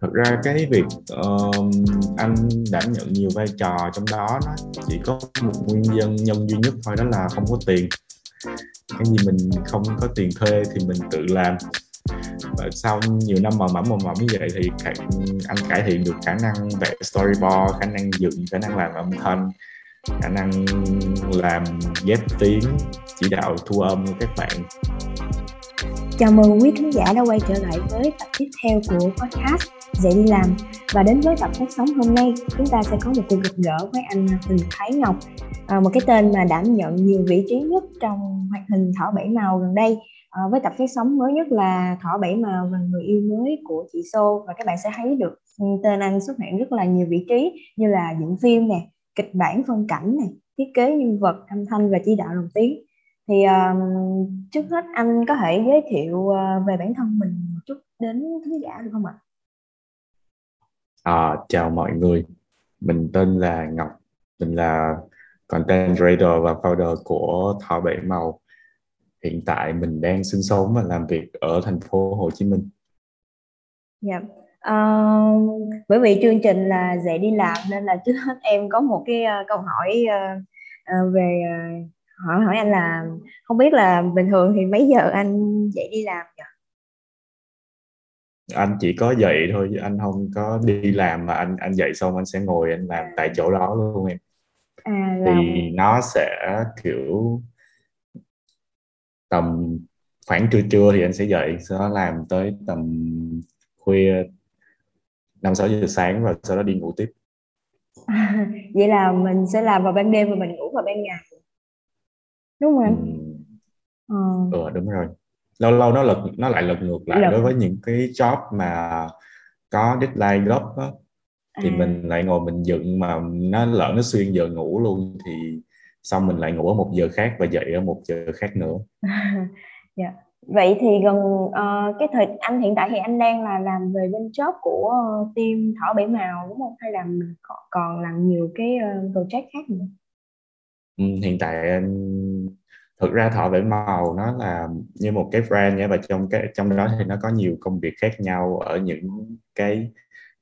thật ra cái việc uh, anh đảm nhận nhiều vai trò trong đó nó chỉ có một nguyên nhân nhân duy nhất thôi đó là không có tiền. Cái gì mình không có tiền thuê thì mình tự làm. Và sau nhiều năm mò mẫm mò mẫm như vậy thì anh cải thiện được khả năng vẽ storyboard khả năng dựng khả năng làm âm thanh khả năng làm ghép tiếng chỉ đạo thu âm của các bạn. Chào mừng quý khán giả đã quay trở lại với tập tiếp theo của podcast dậy đi làm. Và đến với tập phát sóng hôm nay chúng ta sẽ có một cuộc gặp gỡ với anh Huỳnh Thái Ngọc à, Một cái tên mà đảm nhận nhiều vị trí nhất trong hoạt hình Thỏ Bảy Màu gần đây. À, Với tập phát sóng mới nhất là Thỏ Bảy Màu và Người Yêu Mới của chị Sô Và các bạn sẽ thấy được tên anh xuất hiện rất là nhiều vị trí Như là dựng phim nè, kịch bản phong cảnh này thiết kế nhân vật, âm thanh và chỉ đạo lồng tiếng. Thì uh, trước hết anh có thể giới thiệu uh, về bản thân mình một chút đến khán giả được không ạ? À, chào mọi người, mình tên là Ngọc, mình là content creator và founder của Thỏ Bảy Màu. Hiện tại mình đang sinh sống và làm việc ở thành phố Hồ Chí Minh. Dạ, uh, bởi vì chương trình là dạy đi làm nên là trước hết em có một cái uh, câu hỏi uh, uh, về uh, hỏi hỏi anh là không biết là bình thường thì mấy giờ anh dậy đi làm nhỉ? Anh chỉ có dậy thôi chứ anh không có đi làm mà anh anh dậy xong anh sẽ ngồi anh làm tại chỗ đó luôn em. À, thì nó sẽ kiểu tầm khoảng trưa trưa thì anh sẽ dậy sau đó làm tới tầm khuya năm sáu giờ sáng và sau đó đi ngủ tiếp. À, vậy là mình sẽ làm vào ban đêm và mình ngủ vào ban ngày. Đúng không ừ. ờ. ừ đúng rồi lâu lâu nó lật nó lại lật ngược lại lật. đối với những cái job mà có deadline gấp á thì à. mình lại ngồi mình dựng mà nó lỡ nó xuyên giờ ngủ luôn thì xong mình lại ngủ ở một giờ khác và dậy ở một giờ khác nữa dạ. vậy thì gần uh, cái thời anh hiện tại thì anh đang là làm về bên job của uh, team thỏ bảy màu đúng không hay là còn làm nhiều cái uh, project khác nữa ừ, hiện tại anh thực ra thọ vẽ màu nó là như một cái brand nhé và trong cái trong đó thì nó có nhiều công việc khác nhau ở những cái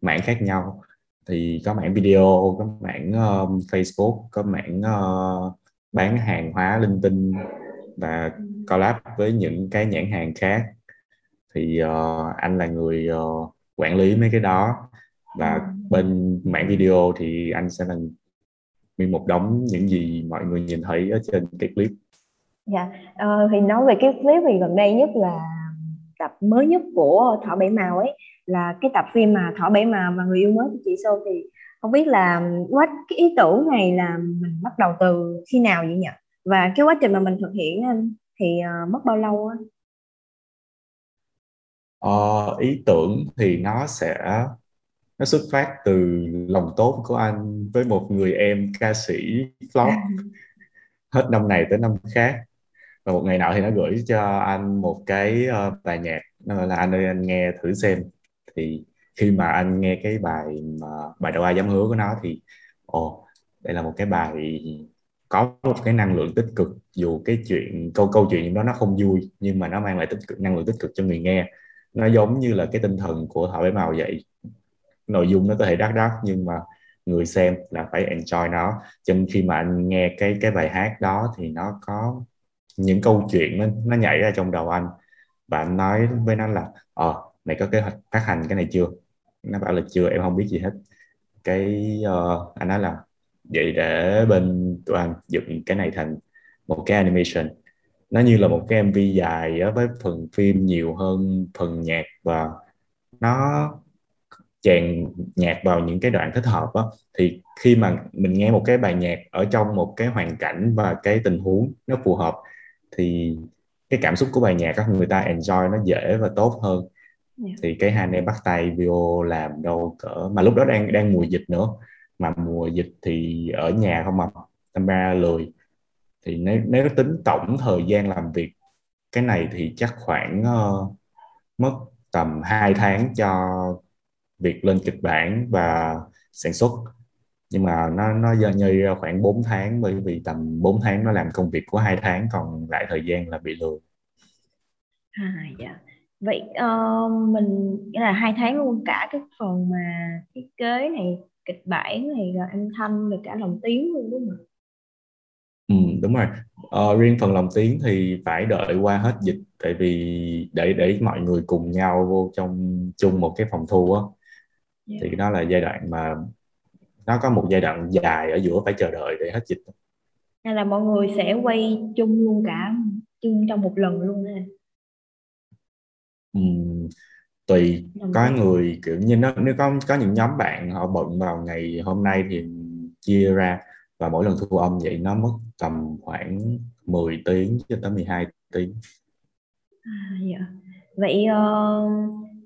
mảng khác nhau. Thì có mảng video có mảng um, Facebook có mảng uh, bán hàng hóa linh tinh và collab với những cái nhãn hàng khác. Thì uh, anh là người uh, quản lý mấy cái đó. Và bên mảng video thì anh sẽ là nguyên một đống những gì mọi người nhìn thấy ở trên cái clip dạ. Ờ, thì nói về cái clip thì gần đây nhất là tập mới nhất của thỏ bảy màu ấy là cái tập phim mà thỏ bảy màu và người yêu mới của chị Sô. Thì không biết là quá cái ý tưởng này là mình bắt đầu từ khi nào vậy nhỉ? Và cái quá trình mà mình thực hiện thì uh, mất bao lâu á? Ờ, ý tưởng thì nó sẽ nó xuất phát từ lòng tốt của anh với một người em ca sĩ vlog hết năm này tới năm khác và một ngày nào thì nó gửi cho anh một cái uh, bài nhạc nó là anh ơi anh nghe thử xem. Thì khi mà anh nghe cái bài mà bài đầu ai dám hứa của nó thì ồ đây là một cái bài có một cái năng lượng tích cực dù cái chuyện câu câu chuyện đó nó không vui nhưng mà nó mang lại tích cực năng lượng tích cực cho người nghe. Nó giống như là cái tinh thần của thảo bé màu vậy. Nội dung nó có thể đắt đắt nhưng mà người xem là phải enjoy nó. Cho nên khi mà anh nghe cái cái bài hát đó thì nó có những câu chuyện nó, nó nhảy ra trong đầu anh. Và anh nói với nó là ờ mày có kế hoạch phát hành cái này chưa? Nó bảo là chưa em không biết gì hết. Cái uh, anh nói là vậy để bên tụi anh dựng cái này thành một cái animation. Nó như là một cái mv dài đó, với phần phim nhiều hơn phần nhạc và nó chèn nhạc vào những cái đoạn thích hợp đó, thì khi mà mình nghe một cái bài nhạc ở trong một cái hoàn cảnh và cái tình huống nó phù hợp thì cái cảm xúc của bài nhạc các người ta enjoy nó dễ và tốt hơn yeah. Dạ. thì cái hai anh em bắt tay video làm đâu cỡ mà lúc đó đang đang mùa dịch nữa mà mùa dịch thì ở nhà không mà tâm ra lười thì nếu nếu tính tổng thời gian làm việc cái này thì chắc khoảng uh, mất tầm 2 tháng cho việc lên kịch bản và sản xuất nhưng mà nó nó nhơi ra khoảng 4 tháng bởi vì tầm 4 tháng nó làm công việc của hai tháng còn lại thời gian là bị lừa à dạ vậy uh, mình là hai tháng luôn cả cái phần mà thiết kế này kịch bản này rồi âm thanh rồi cả lồng tiếng luôn đúng không Ừ, đúng rồi. Ờ, riêng phần lồng tiếng thì phải đợi qua hết dịch tại vì để để mọi người cùng nhau vô trong chung một cái phòng thu á Dạ. thì đó là giai đoạn mà nó có một giai đoạn dài ở giữa phải chờ đợi để hết dịch. hay là mọi người sẽ quay chung luôn cả chung trong một lần luôn ha Ừ, tùy Đồng có người kiểu như nó nếu có có những nhóm bạn họ bận vào ngày hôm nay thì chia ra và mỗi lần thu âm vậy nó mất tầm khoảng 10 tiếng cho tới 12 tiếng. À, dạ. Vậy ờ,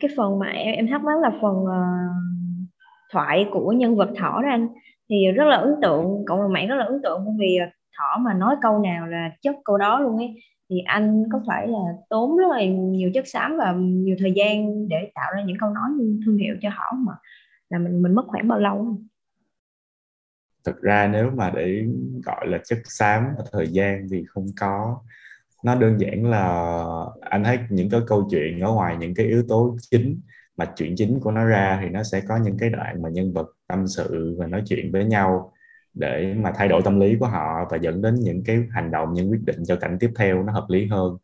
cái phần mà em, em thắc mắc là phần ờ, thoại của nhân vật Thỏ đó anh. Thì rất là ấn tượng cộng đồng mạng rất là ấn tượng bởi vì à, Thỏ mà nói câu nào là chất câu đó luôn ấy. Thì anh có phải là tốn rất là nhiều chất xám và nhiều thời gian để tạo ra những câu nói như thương hiệu cho Thỏ mà là mình mình mất khoảng bao lâu? Không? thực ra nếu mà để gọi là chất xám và thời gian thì không có. Nó đơn giản là anh thấy những cái câu chuyện ở ngoài, những cái yếu tố chính mà chuyện chính của nó ra thì nó sẽ có những cái đoạn mà nhân vật tâm sự và nói chuyện với nhau để mà thay đổi tâm lý của họ và dẫn đến những cái hành động những quyết định cho cảnh tiếp theo nó hợp lý hơn.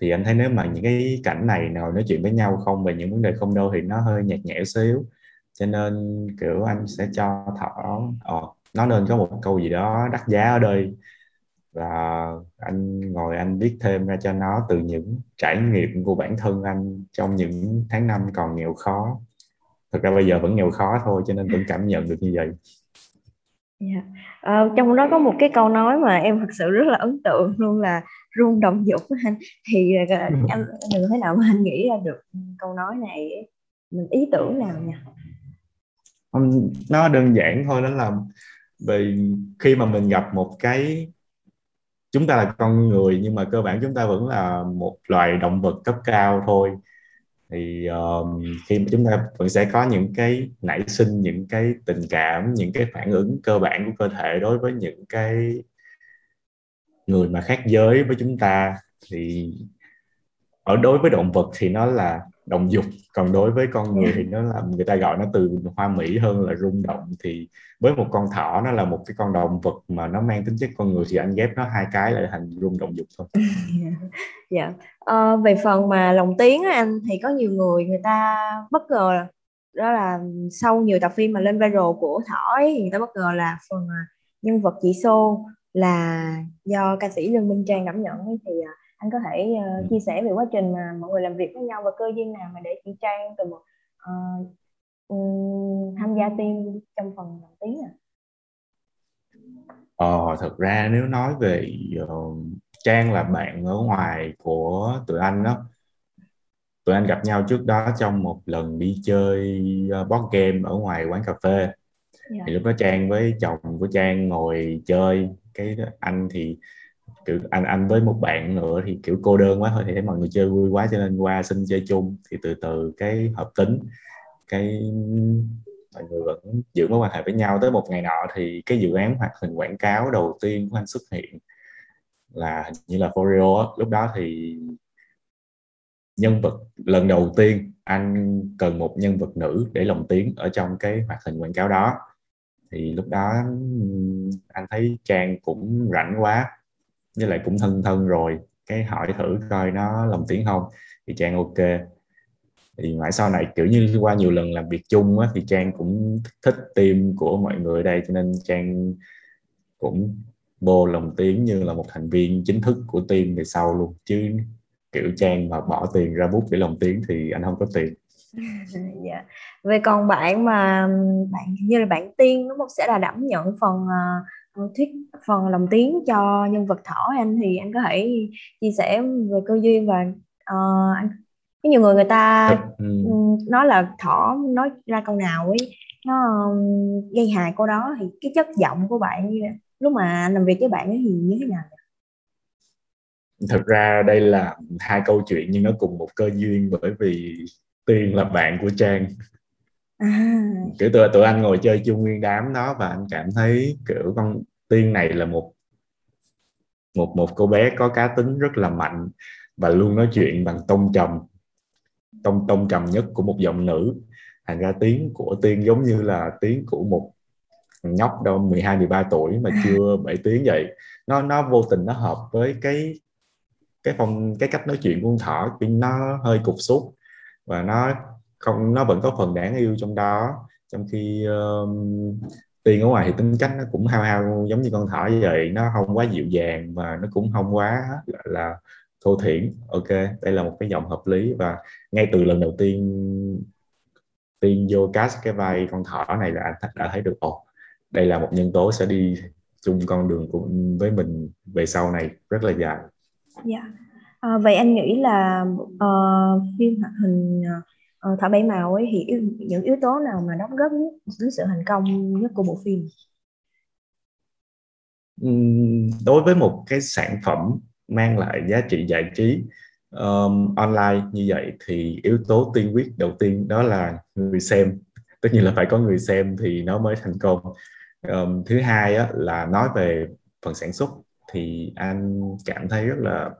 Thì anh thấy nếu mà những cái cảnh này nào nói chuyện với nhau không về những vấn đề không đâu thì nó hơi nhạt nhẽo xíu. Cho nên kiểu anh sẽ cho thỏ ờ, nó nên có một câu gì đó đắt giá ở đây và anh ngồi anh viết thêm ra cho nó từ những trải nghiệm của bản thân anh trong những tháng năm còn nghèo khó. Thực ra bây giờ vẫn nghèo khó thôi cho nên vẫn cảm nhận được như vậy. Dạ. Ờ, trong đó có một cái câu nói mà em thật sự rất là ấn tượng luôn là rung động dục anh. Thì ờ, anh đừng thế nào mà anh nghĩ ra được câu nói này mình ý tưởng nào nha nó đơn giản thôi đó là vì khi mà mình gặp một cái chúng ta là con người nhưng mà cơ bản chúng ta vẫn là một loài động vật cấp cao thôi. Thì um, khi mà chúng ta vẫn sẽ có những cái nảy sinh những cái tình cảm những cái phản ứng cơ bản của cơ thể đối với những cái người mà khác giới với chúng ta. Thì ở đối với động vật thì nó là động dục. Còn đối với con người thì nó là người ta gọi nó từ hoa mỹ hơn là rung động. Thì với một con thỏ nó là một cái con động vật mà nó mang tính chất con người thì anh ghép nó hai cái lại thành rung động dục thôi. Dạ. Ờ, về phần mà lồng tiếng anh thì có nhiều người người ta bất ngờ đó là sau nhiều tập phim mà lên viral của thỏ ấy, thì người ta bất ngờ là phần à, nhân vật chị Xô là do ca sĩ Lương Minh Trang đảm nhận ấy, thì à, anh có thể uh, chia sẻ về quá trình mà mọi người làm việc với nhau và cơ duyên nào mà để chị Trang từ một uh, um, tham gia team trong phần lồng tiếng à? Ờ, thật ra nếu nói về uh, Trang là bạn ở ngoài của tụi anh đó. Tụi anh gặp nhau trước đó trong một lần đi chơi uh, board game ở ngoài quán cà phê. Dạ. thì lúc đó Trang với chồng của Trang ngồi chơi. Cái anh thì kiểu, anh anh với một bạn nữa thì, kiểu, cô đơn quá, thôi thì thấy mọi người chơi vui quá cho nên qua xin chơi chung. Thì từ từ cái hợp tính, cái, mọi người vẫn giữ mối quan hệ với nhau. Tới một ngày nọ thì cái dự án hoạt hình quảng cáo đầu tiên của anh xuất hiện là hình như là Foreo lúc đó thì nhân vật, lần đầu tiên anh cần một nhân vật nữ để lồng tiếng ở trong cái hoạt hình quảng cáo đó. Thì lúc đó anh thấy Trang cũng rảnh quá với lại cũng thân thân rồi. Cái hỏi thử coi nó lòng tiếng không? Thì Trang ok. Thì mãi sau này kiểu như qua nhiều lần làm việc chung á, thì Trang cũng thích team của mọi người đây cho nên Trang cũng vô lòng tiếng như là một thành viên chính thức của team về sau luôn. Chứ kiểu Trang mà bỏ tiền ra bút để lòng tiếng thì anh không có tiền. Dạ. Về còn bạn mà bạn như là bạn tiên đúng không? Sẽ là đảm nhận phần uh, thuyết phần lồng tiếng cho nhân vật thỏ anh thì anh có thể chia sẻ về cơ duyên và uh, anh có nhiều người người ta ừ. nói là thỏ nói ra câu nào ấy nó gây hại cô đó thì cái chất giọng của bạn như lúc mà làm việc với bạn ấy thì như thế nào thực ra đây là hai câu chuyện nhưng nó cùng một cơ duyên bởi vì tiên là bạn của trang à. kiểu tụi tụi anh ngồi chơi chung nguyên đám đó và anh cảm thấy kiểu con tiên này là một một một cô bé có cá tính rất là mạnh và luôn nói chuyện bằng tông trầm tông tông trầm nhất của một giọng nữ. Thành ra tiếng của tiên giống như là tiếng của một nhóc đâu 12 13 tuổi mà chưa 7 tiếng vậy. Nó nó vô tình nó hợp với cái cái phong cái cách nói chuyện của con thỏ nó hơi cục xúc và nó không nó vẫn có phần đáng yêu trong đó trong khi um, tiền ở ngoài thì tính cách nó cũng hao hao giống như con thỏ vậy nó không quá dịu dàng và nó cũng không quá gọi là thô thiển ok đây là một cái giọng hợp lý và ngay từ lần đầu tiên tiên vô cast cái vai con thỏ này là anh đã thấy được ồ đây là một nhân tố sẽ đi chung con đường cùng với mình về sau này rất là dài. Dạ. Yeah. À, vậy anh nghĩ là uh, phim hoạt hình uh, Ờ, Thỏ Bảy Màu ấy thì những yếu tố nào mà đóng góp nhất đến sự thành công nhất của bộ phim? Đối với một cái sản phẩm mang lại giá trị giải trí um, online như vậy thì yếu tố tiên quyết đầu tiên đó là người xem tất nhiên là phải có người xem thì nó mới thành công um, thứ hai á, là nói về phần sản xuất thì anh cảm thấy rất là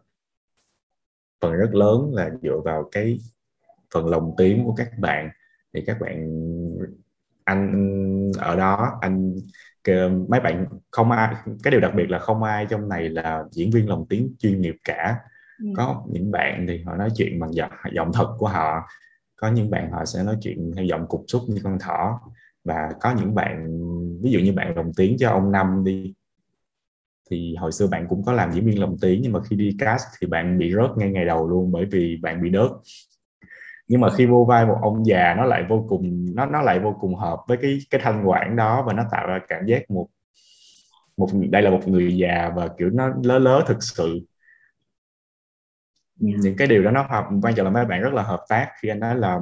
phần rất lớn là dựa vào cái phần lồng tiếng của các bạn. Thì các bạn anh ở đó anh mấy bạn không ai cái điều đặc biệt là không ai trong này là diễn viên lồng tiếng chuyên nghiệp cả. Ừ. có những bạn thì họ nói chuyện bằng giọng giọng thật của họ. Có những bạn họ sẽ nói chuyện theo giọng cục xúc như con thỏ. Và có những bạn ví dụ như bạn lồng tiếng cho ông năm đi thì hồi xưa bạn cũng có làm diễn viên lồng tiếng nhưng mà khi đi cast thì bạn bị rớt ngay ngày đầu luôn bởi vì bạn bị đớt nhưng mà khi vô vai một ông già nó lại vô cùng nó nó lại vô cùng hợp với cái cái thanh quản đó và nó tạo ra cảm giác một một đây là một người già và kiểu nó lớ lớ thực sự yeah. những cái điều đó nó hợp quan trọng là mấy bạn rất là hợp tác khi anh nói là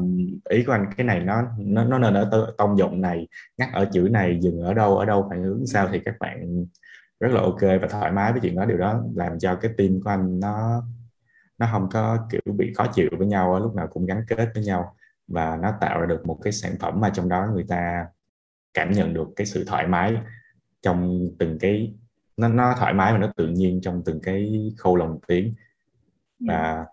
ý của anh cái này nó nó nó nên ở tông giọng này ngắt ở chữ này dừng ở đâu ở đâu phản ứng sao thì các bạn rất là ok và thoải mái với chuyện đó điều đó làm cho cái team của anh nó nó không có kiểu bị khó chịu với nhau lúc nào cũng gắn kết với nhau và nó tạo ra được một cái sản phẩm mà trong đó người ta cảm nhận được cái sự thoải mái trong từng cái nó nó thoải mái và nó tự nhiên trong từng cái khâu lồng tiếng và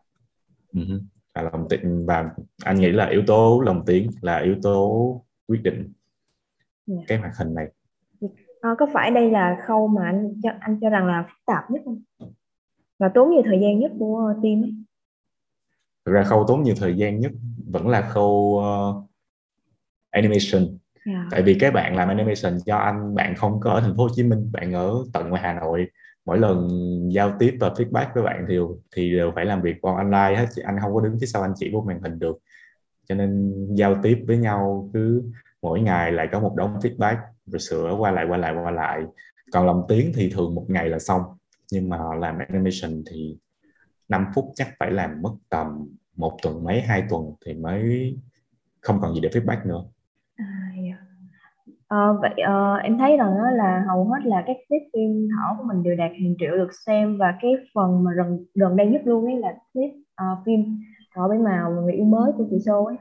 uh, và lòng tin và anh nghĩ là yếu tố lòng tiếng là yếu tố quyết định yeah. Dạ. cái hoạt hình này à, có phải đây là khâu mà anh cho anh cho rằng là phức tạp nhất không và tốn nhiều thời gian nhất của team ấy thực ra khâu tốn nhiều thời gian nhất vẫn là khâu uh, animation. Yeah. Dạ. tại vì cái bạn làm animation cho anh bạn không có ở thành phố Hồ Chí Minh bạn ở tận ngoài Hà Nội. Mỗi lần giao tiếp và feedback với bạn thì thì đều phải làm việc qua online hết anh không có đứng phía sau anh chỉ vô màn hình được. Cho nên giao tiếp với nhau cứ mỗi ngày lại có một đống feedback rồi sửa qua lại qua lại qua lại. Còn làm tiếng thì thường một ngày là xong nhưng mà họ làm animation thì 5 phút chắc phải làm mất tầm một tuần mấy hai tuần thì mới không còn gì để feedback nữa. À, dạ. ờ, vậy à, em thấy rằng đó là hầu hết là các clip phim thỏ của mình đều đạt hàng triệu lượt xem và cái phần mà gần gần đây nhất luôn ấy là clip uh, phim thỏ bảy màu người yêu mới của chị Sô ấy.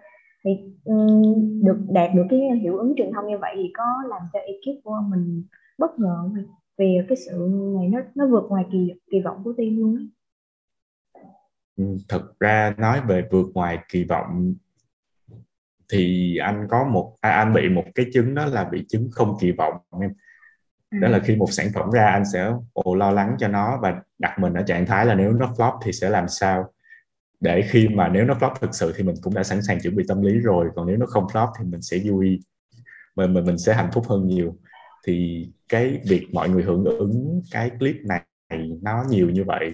Thì um, được đạt được cái hiệu ứng truyền thông như vậy thì có làm cho ekip của mình bất ngờ không? Vì cái sự này nó nó vượt ngoài kỳ kỳ vọng của team luôn ấy. thực ra nói về vượt ngoài kỳ vọng thì anh có một à, anh bị một cái chứng đó là bị chứng không kỳ vọng em đó là ừ. khi một sản phẩm ra anh sẽ ồ lo lắng cho nó và đặt mình ở trạng thái là nếu nó flop thì sẽ làm sao để khi mà nếu nó flop thực sự thì mình cũng đã sẵn sàng chuẩn bị tâm lý rồi còn nếu nó không flop thì mình sẽ vui mình mình mình sẽ hạnh phúc hơn nhiều thì cái việc mọi người hưởng ứng cái clip này nó nhiều như vậy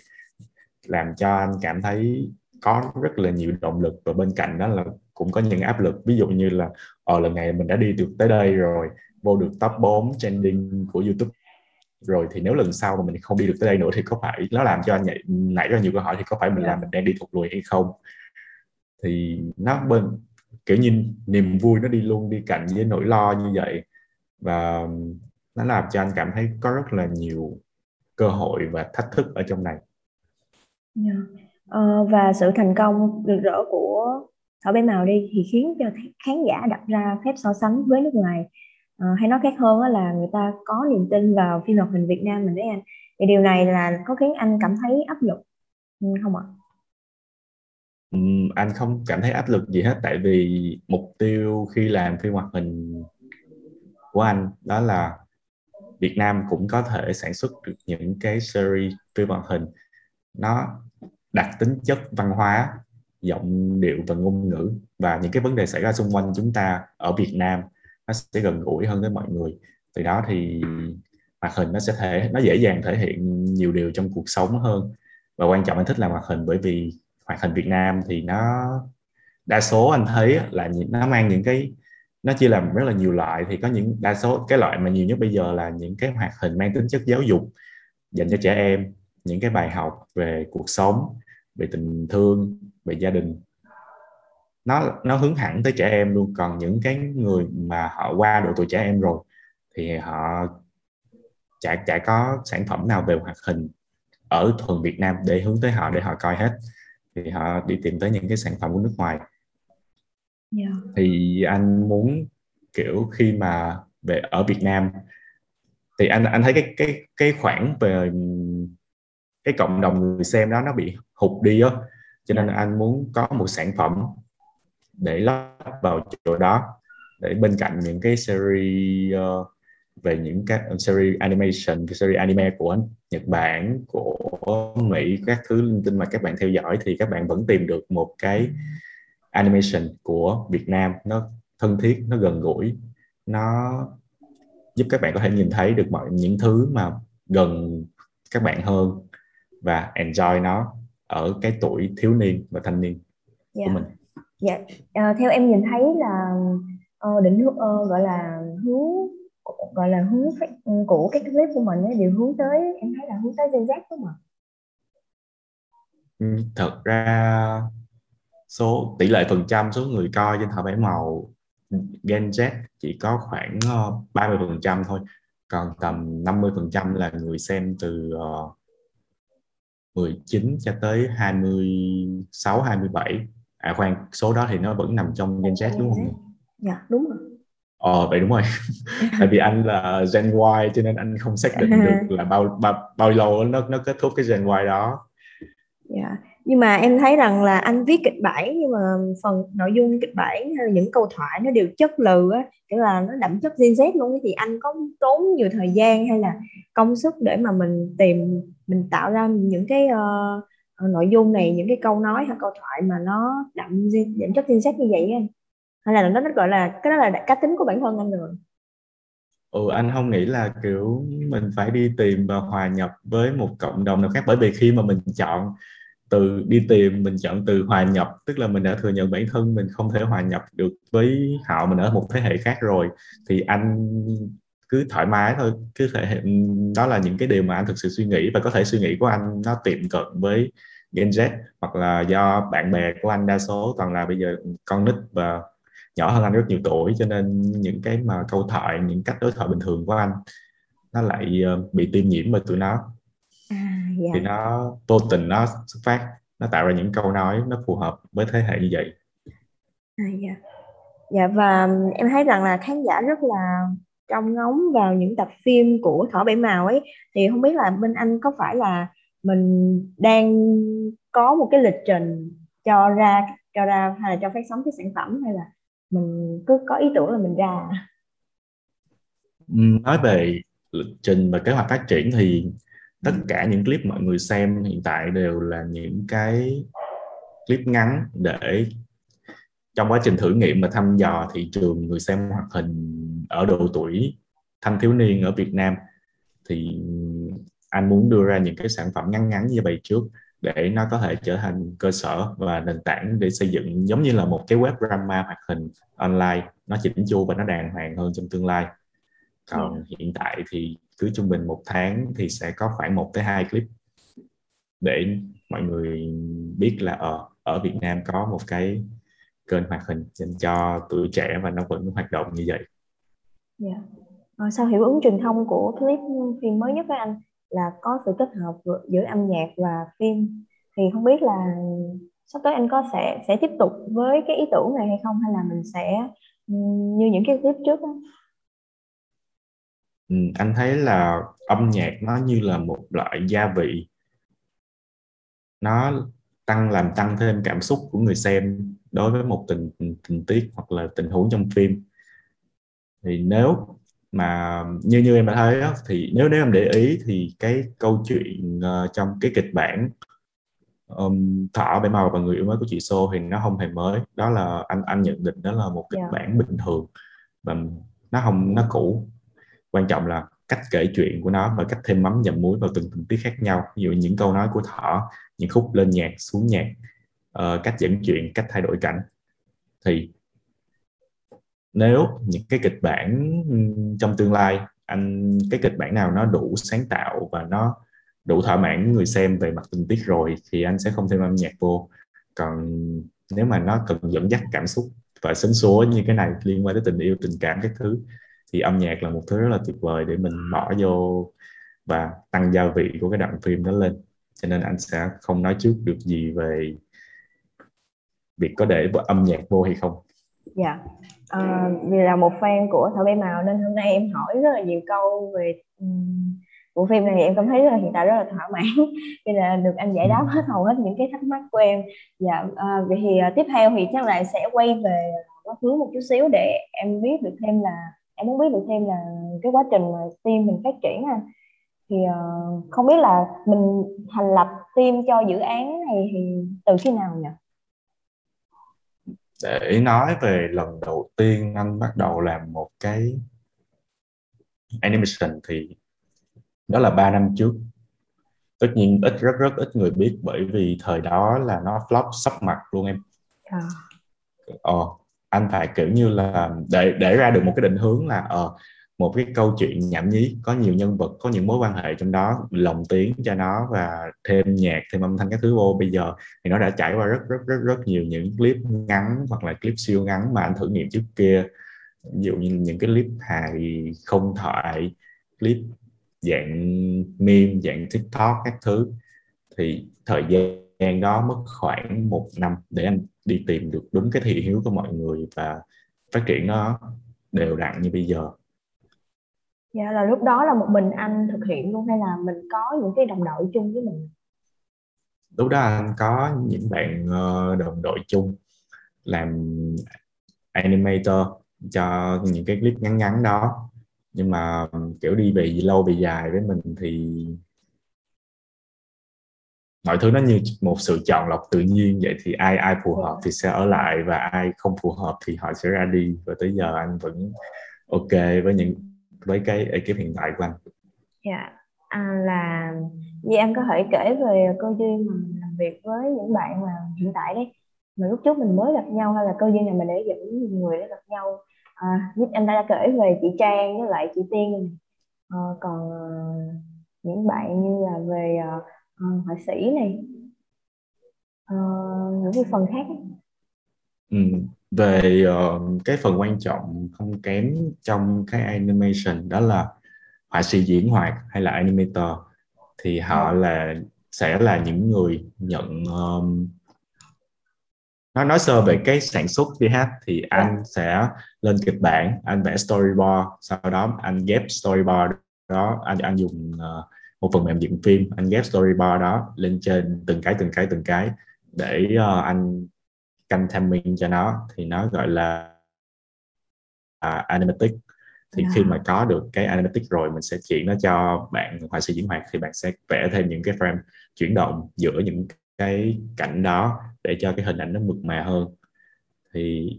làm cho anh cảm thấy có rất là nhiều động lực và bên cạnh đó là cũng có những áp lực. Ví dụ như là ở ờ, lần này mình đã đi được tới đây rồi vô được top 4 trending của YouTube rồi thì nếu lần sau mà mình không đi được tới đây nữa thì có phải nó làm cho anh nhảy, nảy ra nhiều câu hỏi thì có phải mình làm mình đang đi thụt lùi hay không? Thì nó bên kiểu như niềm vui nó đi luôn đi cạnh với nỗi lo như vậy và nó làm cho anh cảm thấy có rất là nhiều cơ hội và thách thức ở trong này. Yeah. uh, và sự thành công rực rỡ của thỏ bé màu đi thì khiến cho khán giả đặt ra phép so sánh với nước ngoài. À, hay nói khác hơn là người ta có niềm tin vào phim hoạt hình Việt Nam mình đấy anh. Thì điều này là có khiến anh cảm thấy áp lực ừ, không ạ? Anh không cảm thấy áp lực gì hết tại vì mục tiêu khi làm phim hoạt hình của anh, đó là Việt Nam cũng có thể sản xuất được những cái series phim hoạt hình. Nó đặt tính chất văn hóa, giọng điệu và ngôn ngữ và những cái vấn đề xảy ra xung quanh chúng ta ở Việt Nam, nó sẽ gần gũi hơn với mọi người. Từ đó thì hoạt hình nó sẽ thể, nó dễ dàng thể hiện nhiều điều trong cuộc sống hơn. Và quan trọng anh thích làm hoạt hình bởi vì hoạt hình Việt Nam thì nó, đa số anh thấy là nó mang những cái nó chia làm rất là nhiều loại. Thì có những đa số, cái loại mà nhiều nhất bây giờ là những cái hoạt hình mang tính chất giáo dục dành cho trẻ em, những cái bài học về cuộc sống, về tình thương, về gia đình. Nó nó hướng hẳn tới trẻ em luôn. Còn những cái người mà họ qua độ tuổi trẻ em rồi thì họ chả chả có sản phẩm nào về hoạt hình ở thuần Việt Nam để hướng tới họ, để họ coi hết. Thì họ đi tìm tới những cái sản phẩm của nước ngoài yeah. Thì anh muốn kiểu khi mà về ở Việt Nam thì anh anh thấy cái cái cái khoảng về cái cộng đồng người xem đó nó bị hụt đi á cho nên anh muốn có một sản phẩm để lắp vào chỗ đó để bên cạnh những cái series uh, về những các ờ, series animation cái series anime của Nhật Bản của Mỹ các thứ linh tinh mà các bạn theo dõi thì các bạn vẫn tìm được một cái animation của Việt Nam nó thân thiết nó gần gũi nó giúp các bạn có thể nhìn thấy được mọi những thứ mà gần các bạn hơn và enjoy nó ở cái tuổi thiếu niên và thanh niên yeah. của dạ. mình. Dạ, à, theo em nhìn thấy là uh, định hướng uh, gọi là hướng gọi là hướng của cái clip của mình ấy, đều hướng tới em thấy là hướng tới Gen Z đúng không ạ? Ừ, thật ra số tỷ lệ phần trăm số người coi trên thợ bảy màu Gen Z chỉ có khoảng 30 ờ, phần trăm thôi còn tầm 50 phần trăm là người xem từ uh, 19 cho tới 26 27 à khoan số đó thì nó vẫn nằm trong Gen Z đúng không? Dạ đúng rồi Ờ vậy đúng rồi. Tại vì anh là Gen Y cho nên anh không xác định được là bao bao, bao lâu nó nó kết thúc cái Gen Y đó. Dạ. Nhưng mà em thấy rằng là anh viết kịch bản nhưng mà phần nội dung kịch bản hay là những câu thoại nó đều chất lừ á, nghĩa là nó đậm chất Gen Z luôn thì anh có tốn nhiều thời gian hay là công sức để mà mình tìm mình tạo ra những cái uh, nội dung này những cái câu nói hay câu thoại mà nó đậm đậm chất Gen Z như vậy anh? Hay là nó nó gọi là cái đó là cá tính của bản thân anh rồi? Ừ anh không nghĩ là kiểu mình phải đi tìm và hòa nhập với một cộng đồng nào khác bởi vì khi mà mình chọn từ đi tìm, mình chọn từ hòa nhập, tức là mình đã thừa nhận bản thân mình không thể hòa nhập được với họ, mình ở một thế hệ khác rồi, thì anh cứ thoải mái thôi. Cứ thể đó là những cái điều mà anh thực sự suy nghĩ và có thể suy nghĩ của anh nó tiệm cận với Gen Z hoặc là do bạn bè của anh đa số. Toàn là bây giờ con nít và nhỏ hơn anh rất nhiều tuổi, cho nên những cái mà câu thoại, những cách đối thoại bình thường của anh nó lại ờ, bị tiêm nhiễm bởi tụi nó à, dạ. thì nó vô tình nó xuất phát nó tạo ra những câu nói nó phù hợp với thế hệ như vậy à, dạ. dạ và em thấy rằng là khán giả rất là trong ngóng vào những tập phim của thỏ bảy màu ấy thì không biết là bên anh có phải là mình đang có một cái lịch trình cho ra cho ra hay là cho phát sóng cái sản phẩm hay là mình cứ có ý tưởng là mình ra nói về lịch trình và kế hoạch phát triển thì tất ừ. cả những clip mọi người xem hiện tại đều là những cái clip ngắn để trong quá trình thử nghiệm và thăm dò thị trường người xem hoạt hình ở độ tuổi thanh thiếu niên ở Việt Nam thì anh muốn đưa ra những cái sản phẩm ngắn ngắn như vậy trước để nó có thể trở thành cơ sở và nền tảng để xây dựng giống như là một cái web drama hoạt hình online nó chỉnh chu và nó đàng hoàng hơn trong tương lai còn ừ. hiện tại thì cứ trung bình một tháng thì sẽ có khoảng một tới hai clip để mọi người biết là ở ở Việt Nam có một cái kênh hoạt hình dành cho tuổi trẻ và nó vẫn hoạt động như vậy. Yeah. À, sau hiệu ứng truyền thông của clip phim mới nhất với anh là có sự kết hợp giữa âm nhạc và phim thì không biết là sắp tới anh có sẽ sẽ tiếp tục với cái ý tưởng này hay không hay là mình sẽ như những cái clip trước đó? Ừ, anh thấy là âm nhạc nó như là một loại gia vị nó tăng làm tăng thêm cảm xúc của người xem đối với một tình tình tiết hoặc là tình huống trong phim thì nếu mà như như em đã thấy đó, thì nếu nếu em để ý thì cái câu chuyện uh, trong cái kịch bản um, thỏ bảy màu và người yêu mới của chị Sô thì nó không hề mới đó là anh anh nhận định đó là một kịch yeah. Dạ. bản bình thường và nó không nó cũ quan trọng là cách kể chuyện của nó và cách thêm mắm dầm muối vào từng tình tiết khác nhau. Ví dụ những câu nói của thỏ những khúc lên nhạc xuống nhạc uh, cách dẫn chuyện cách thay đổi cảnh. Thì nếu những cái kịch bản trong tương lai anh cái kịch bản nào nó đủ sáng tạo và nó đủ thỏa mãn người xem về mặt tình tiết rồi thì anh sẽ không thêm âm nhạc vô. Còn nếu mà nó cần dẫn dắt cảm xúc và sến số như cái này liên quan tới tình yêu tình cảm các thứ thì âm nhạc là một thứ rất là tuyệt vời để mình bỏ vô và tăng gia vị của cái đoạn phim đó lên. Cho nên anh sẽ không nói trước được gì về việc có để âm nhạc vô hay không. Dạ. Yeah. à, vì là một fan của thảo bé màu nên hôm nay em hỏi rất là nhiều câu về um, bộ phim này em cảm thấy là hiện tại rất là thỏa mãn. Nên là được anh giải đáp hết hầu hết những cái thắc mắc của em. Dạ à, vậy thì uh, tiếp theo thì chắc là sẽ quay về quá khứ một chút xíu để em biết được thêm là em muốn biết được thêm là cái quá trình mà team mình phát triển ha thì uh, không biết là mình thành lập team cho dự án này thì từ khi nào nhỉ? Để nói về lần đầu tiên anh bắt đầu làm một cái animation thì đó là 3 năm trước tất nhiên ít rất rất ít người biết bởi vì thời đó là nó flop sắp mặt luôn em à. ờ, anh phải, kiểu như là, để để ra được một cái định hướng là ờ một cái câu chuyện nhảm nhí, có nhiều nhân vật, có những mối quan hệ trong đó, lồng tiếng cho nó và thêm nhạc, thêm âm thanh các thứ vô. Bây giờ thì nó đã trải qua rất rất rất rất nhiều những clip ngắn hoặc là clip siêu ngắn mà anh thử nghiệm trước kia. Ví dụ như những cái clip hài không thoại, clip dạng meme, dạng tiktok các thứ, thì thời gian đó mất khoảng một năm để anh đi tìm được đúng cái thị hiếu của mọi người và phát triển nó đều đặn như bây giờ. Dạ là lúc đó là một mình anh thực hiện luôn hay là mình có những cái đồng đội chung với mình? Lúc đó anh có những bạn uh, đồng đội chung làm animator cho những cái clip ngắn ngắn đó. Nhưng mà kiểu đi về lâu về dài với mình thì mọi thứ nó như một sự chọn lọc tự nhiên vậy thì ai ai phù hợp thì sẽ ở lại và ai không phù hợp thì họ sẽ ra đi và tới giờ anh vẫn ok với những với cái ekip hiện tại của anh. Dạ, yeah. à, là vậy em có thể kể về cơ duyên mà mình làm việc với những bạn mà hiện tại đấy mà lúc trước mình mới gặp nhau hay là cơ duyên này mình để dẫn người để gặp nhau à, anh đã kể về chị Trang với lại chị Tiên. À, còn ờ, những bạn như là về ờ, uh, họa sĩ này uh, những cái phần khác ừ. về uh, cái phần quan trọng không kém trong cái animation đó là họa sĩ diễn hoạt hay là animator thì họ là sẽ là những người nhận um, nó nói sơ về cái sản xuất ha thì dạ. anh sẽ lên kịch bản anh vẽ storyboard sau đó anh ghép storyboard đó anh anh dùng uh, một phần mềm dựng phim anh ghép storyboard đó lên trên từng cái từng cái từng cái để uh, anh canh timing cho nó. Thì nó gọi là uh, animatic. Thì yeah. khi mà có được cái animatic rồi mình sẽ chuyển nó cho bạn họa sĩ diễn hoạt thì bạn sẽ vẽ thêm những cái frame chuyển động giữa những cái cảnh đó để cho cái hình ảnh nó mượt mà hơn. Thì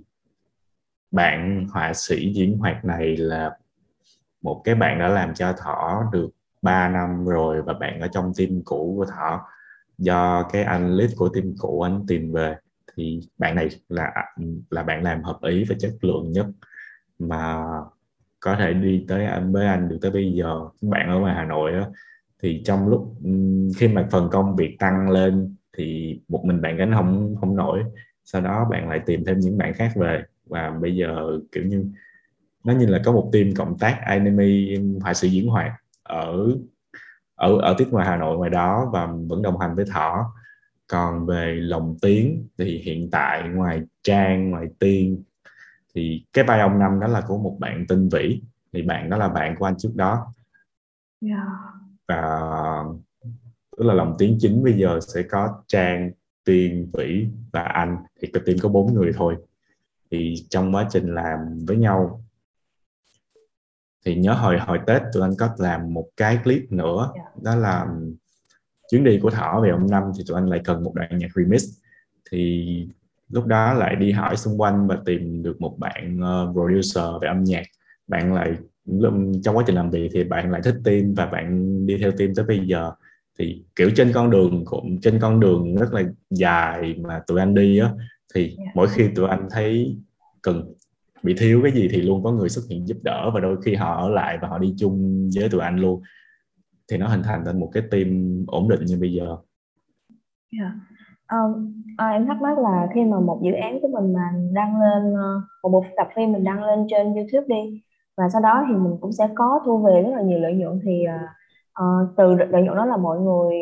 bạn họa sĩ diễn hoạt này là một cái bạn đã làm cho thỏ được 3 năm rồi và bạn ở trong team cũ của thọ. Do cái anh lead của team cũ anh tìm về thì bạn này là là bạn làm hợp ý và chất lượng nhất mà có thể đi tới anh với anh được tới bây giờ. Bạn ở ngoài Hà Nội đó, thì trong lúc khi mà phần công việc tăng lên thì một mình bạn gánh không không nổi. Sau đó bạn lại tìm thêm những bạn khác về và bây giờ kiểu như nó như là có một team cộng tác anime họa sự diễn hoạt ở ở ở tiết ngoài Hà Nội ngoài đó và vẫn đồng hành với Thỏ còn về lồng tiếng thì hiện tại ngoài Trang ngoài Tiên thì cái vai ông năm đó là của một bạn tên Vĩ thì bạn đó là bạn của anh trước đó yeah. Dạ. và tức là lồng tiếng chính bây giờ sẽ có Trang Tiên Vĩ và anh thì cái team có bốn người thôi thì trong quá trình làm với nhau thì nhớ hồi hồi Tết tụi anh có làm một cái clip nữa yeah. Dạ. đó là chuyến đi của Thỏ về ông năm thì tụi anh lại cần một đoạn nhạc remix thì lúc đó lại đi hỏi xung quanh và tìm được một bạn uh, producer về âm nhạc bạn lại trong quá trình làm việc thì bạn lại thích team và bạn đi theo team tới bây giờ thì kiểu trên con đường cũng trên con đường rất là dài mà tụi anh đi á thì yeah. Dạ. mỗi khi tụi anh thấy cần bị thiếu cái gì thì luôn có người xuất hiện giúp đỡ và đôi khi họ ở lại và họ đi chung với tụi anh luôn thì nó hình thành thành một cái team ổn định như bây giờ. Yeah. Um, à, em thắc mắc là khi mà một dự án của mình mà đăng lên ờ, một bộ tập phim mình đăng lên trên YouTube đi và sau đó thì mình cũng sẽ có thu về rất là nhiều lợi nhuận thì uh, từ lợi nhuận đó là mọi người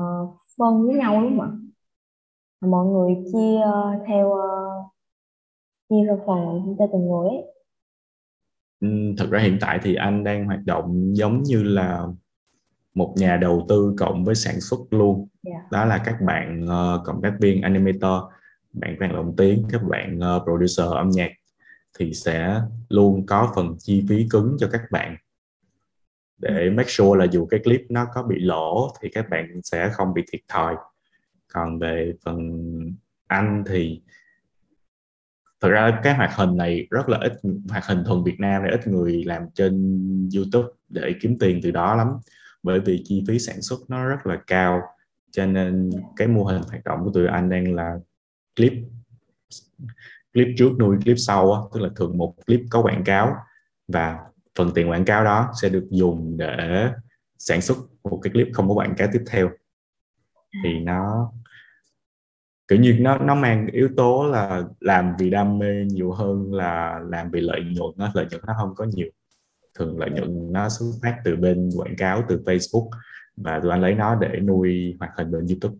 uh, phân với nhau đúng không ạ? Mọi người chia uh, uh, chia ra phần cho từng người ấy. Ừ, thực ra hiện tại thì anh đang hoạt động giống như là một nhà đầu tư cộng với sản xuất luôn yeah. Dạ. đó là các bạn uh, cộng tác viên animator bạn bạn lồng tiếng các bạn uh, producer âm nhạc thì sẽ luôn có phần chi phí cứng cho các bạn để ừ. make sure là dù cái clip nó có bị lỗ thì các bạn sẽ không bị thiệt thòi còn về phần anh thì thực ra cái hoạt hình này rất là ít hoạt hình thuần Việt Nam này ít người làm trên YouTube để kiếm tiền từ đó lắm. Bởi vì chi phí sản xuất nó rất là cao cho nên cái mô hình hoạt động của tụi anh đang là clip clip trước nuôi clip sau á, tức là thường một clip có quảng cáo và phần tiền quảng cáo đó sẽ được dùng để sản xuất một cái clip không có quảng cáo tiếp theo. Thì nó kiểu như nó nó mang yếu tố là làm vì đam mê nhiều hơn là làm vì lợi nhuận nó lợi nhuận nó không có nhiều thường lợi nhuận nó xuất phát từ bên quảng cáo từ Facebook và tụi anh lấy nó để nuôi hoạt hình bên YouTube.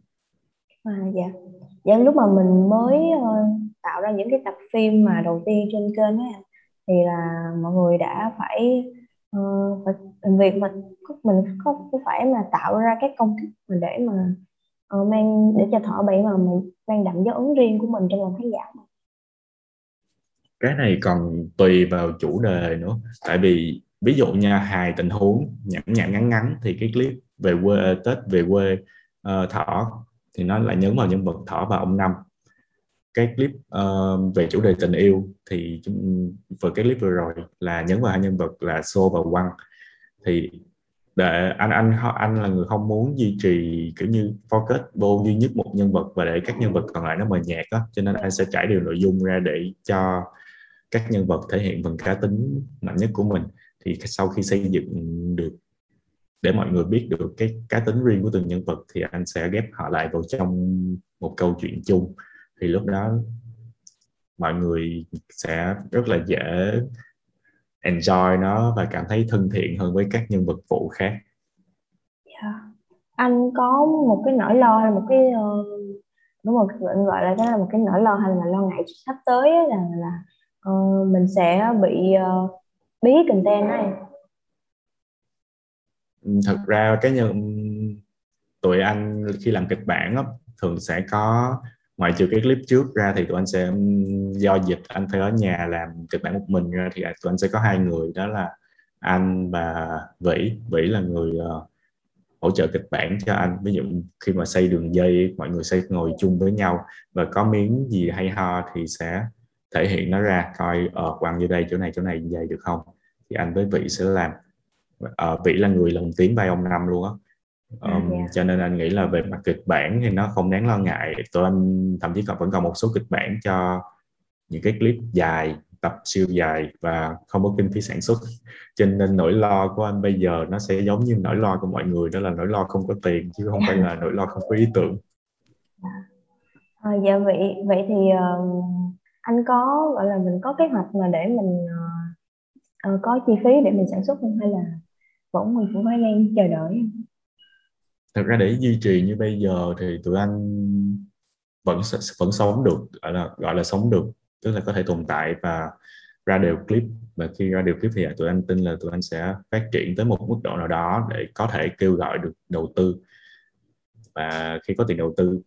À, dạ. Dạ lúc mà mình mới uh, tạo ra những cái tập phim mà đầu tiên trên kênh ấy thì là mọi người đã phải uh, phải việc mình mình có, có phải mà tạo ra các công thức mà để mà uh, mang để cho thỏ bảy mà mình mang đậm dấu ấn riêng của mình trong lòng khán giả cái này còn tùy vào chủ đề nữa. Tại vì ví dụ nha hài tình huống nhảm nhảm ngắn ngắn thì cái clip về quê ờ, tết về quê uh, thỏ thì nó lại nhấn vào nhân vật thỏ và ông năm. Cái clip uh, về chủ đề tình yêu thì vừa cái clip vừa rồi là nhấn vào hai nhân vật là Xô và Quăng thì để anh anh anh là người không muốn duy trì kiểu như focus vô duy nhất một nhân vật và để các nhân vật còn lại nó mờ nhạt đó cho nên anh sẽ trải đều nội dung ra để cho các nhân vật thể hiện phần cá tính mạnh nhất của mình. Thì sau khi xây dựng được, để mọi người biết được cái cá tính riêng của từng nhân vật thì anh sẽ ghép họ lại vào trong một câu chuyện chung. Thì lúc đó mọi người sẽ rất là dễ enjoy nó và cảm thấy thân thiện hơn với các nhân vật phụ khác. Yeah. Dạ. Anh có một cái nỗi lo hay một cái uh, đúng rồi anh gọi là đó là một cái nỗi lo hay là lo ngại sắp tới là là uh, mình sẽ bị uh, bí content này. Thật ra cái nhân tụi anh khi làm kịch bản đó, thường sẽ có ngoại trừ cái clip trước ra thì tụi anh sẽ do dịch anh phải ở nhà làm kịch bản một mình ra thì à, tụi anh sẽ có hai người đó là anh và vĩ. Vĩ là người uh, hỗ trợ kịch bản cho anh. Ví dụ khi mà xây đường dây mọi người sẽ ngồi chung với nhau và có miếng gì hay ho thì sẽ thể hiện nó ra coi ờ uh, quăng vô đây chỗ này chỗ này vậy được không? Thì anh với vị sẽ làm. Ờ, uh, vị là người lồng tiếng vai ông năm luôn á um, à, yeah. Dạ. cho nên anh nghĩ là về mặt kịch bản thì nó không đáng lo ngại tụi anh thậm chí còn vẫn còn một số kịch bản cho những cái clip dài tập siêu dài và không có kinh phí sản xuất cho nên nỗi lo của anh bây giờ nó sẽ giống như nỗi lo của mọi người đó là nỗi lo không có tiền chứ không phải là nỗi lo không có ý tưởng à, dạ vậy vậy thì uh, anh có gọi là mình có kế hoạch mà để mình uh, có chi phí để mình sản xuất không hay là vẫn mình cũng phải đang chờ đợi thật ra để duy trì như bây giờ thì tụi anh vẫn vẫn sống được, gọi là gọi là sống được, tức là có thể tồn tại và ra đều clip và khi ra đều clip thì tụi anh tin là tụi anh sẽ phát triển tới một mức độ nào đó để có thể kêu gọi được đầu tư và khi có tiền đầu tư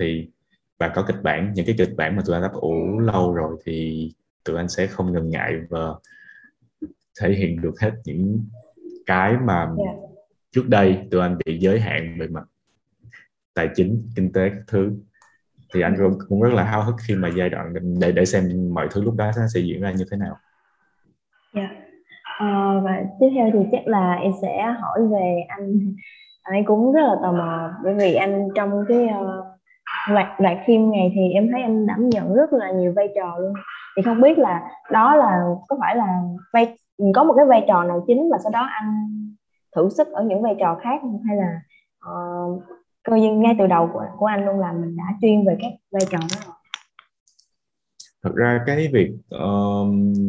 thì, và có kịch bản, những cái kịch bản mà tụi anh đã ủ lâu rồi thì tụi anh sẽ không ngần ngại và thể hiện được hết những cái mà yeah. Trước đây tụi anh bị giới hạn về mặt tài chính kinh tế các thứ thì anh cũng, cũng rất là háo hức khi mà giai đoạn để để xem mọi thứ lúc đó nó sẽ diễn ra như thế nào. Yeah. À, và tiếp theo thì chắc là em sẽ hỏi về anh anh cũng rất là tò mò bởi vì anh trong cái uh, loạt loạt phim này thì em thấy anh đảm nhận rất là nhiều vai trò luôn thì không biết là đó là có phải là vai có một cái vai trò nào chính và sau đó anh thử sức ở những vai trò khác không? Hay là uh, coi như ngay từ đầu của của anh luôn là mình đã chuyên về các vai trò đó rồi? Thật ra cái việc uh,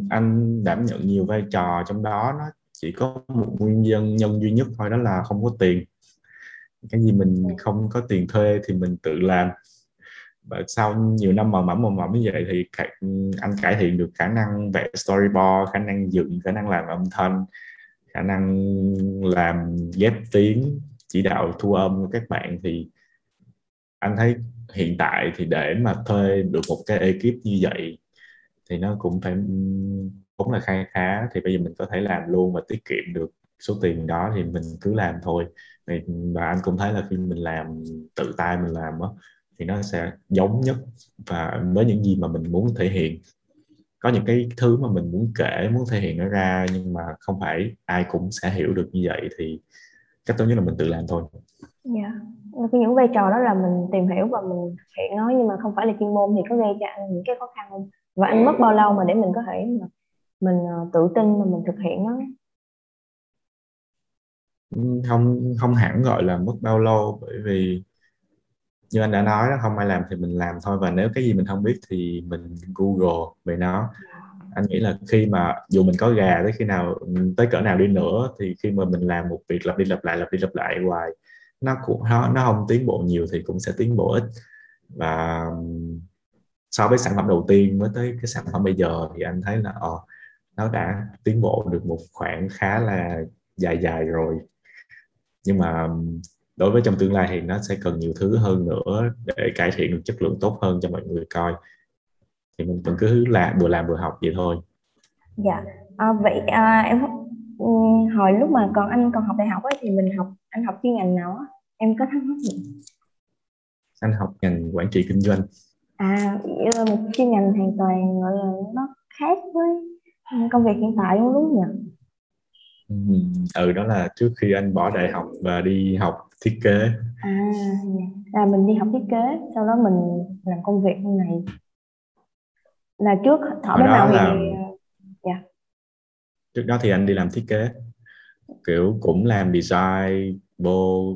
anh đảm nhận nhiều vai trò trong đó nó chỉ có một nguyên nhân nhân duy nhất thôi đó là không có tiền. Cái gì mình ừ. không có tiền thuê thì mình tự làm. Và sau nhiều năm mò mẫm mò mẫm như vậy thì anh cải thiện được khả năng vẽ storyboard khả năng dựng khả năng làm âm thanh khả năng làm ghép tiếng chỉ đạo thu âm của các bạn thì anh thấy hiện tại thì để mà thuê được một cái ekip như vậy thì nó cũng phải cũng là khá khá. Thì bây giờ mình có thể làm luôn và tiết kiệm được số tiền đó thì mình cứ làm thôi. Và anh cũng thấy là khi mình làm tự tay mình làm đó, thì nó sẽ giống nhất và với những gì mà mình muốn thể hiện có những cái thứ mà mình muốn kể muốn thể hiện nó ra nhưng mà không phải ai cũng sẽ hiểu được như vậy thì cách tốt nhất là mình tự làm thôi. Dạ. Yeah. những vai trò đó là mình tìm hiểu và mình hiện nó nhưng mà không phải là chuyên môn thì có gây cho anh những cái khó khăn không? Và anh mất bao lâu mà để mình có thể mình ờ, tự tin mà mình thực hiện nó? Không không hẳn gọi là mất bao lâu bởi vì như anh đã nói đó không ai làm thì mình làm thôi. Và nếu cái gì mình không biết thì mình google về nó. Anh nghĩ là khi mà dù mình có gà tới khi nào tới cỡ nào đi nữa thì khi mà mình làm một việc lặp đi lặp lại lặp đi lặp lại hoài nó cũng nó, nó không tiến bộ nhiều thì cũng sẽ tiến bộ ít. Và so với sản phẩm đầu tiên mới tới cái sản phẩm bây giờ thì anh thấy là ờ, nó đã tiến bộ được một khoảng khá là dài dài rồi. Nhưng mà đối với trong tương lai thì nó sẽ cần nhiều thứ hơn nữa để cải thiện được chất lượng tốt hơn cho mọi người coi. Thì mình vẫn cứ làm vừa làm vừa học vậy thôi. Dạ. À, vậy à, em hồi lúc mà còn anh còn học đại học ấy, thì mình học anh học chuyên ngành nào á? Em có thắc mắc gì? Anh học ngành quản trị kinh doanh. À một chuyên ngành hoàn toàn gọi là nó khác với công việc hiện tại đúng không nhỉ? Ừ đó là trước khi anh bỏ đại học và đi học thiết kế. À là mình đi học thiết kế sau đó mình làm công việc này. Là trước thỏ bé màu thì dạ. Trước đó thì anh đi làm thiết kế. Kiểu cũng làm design vô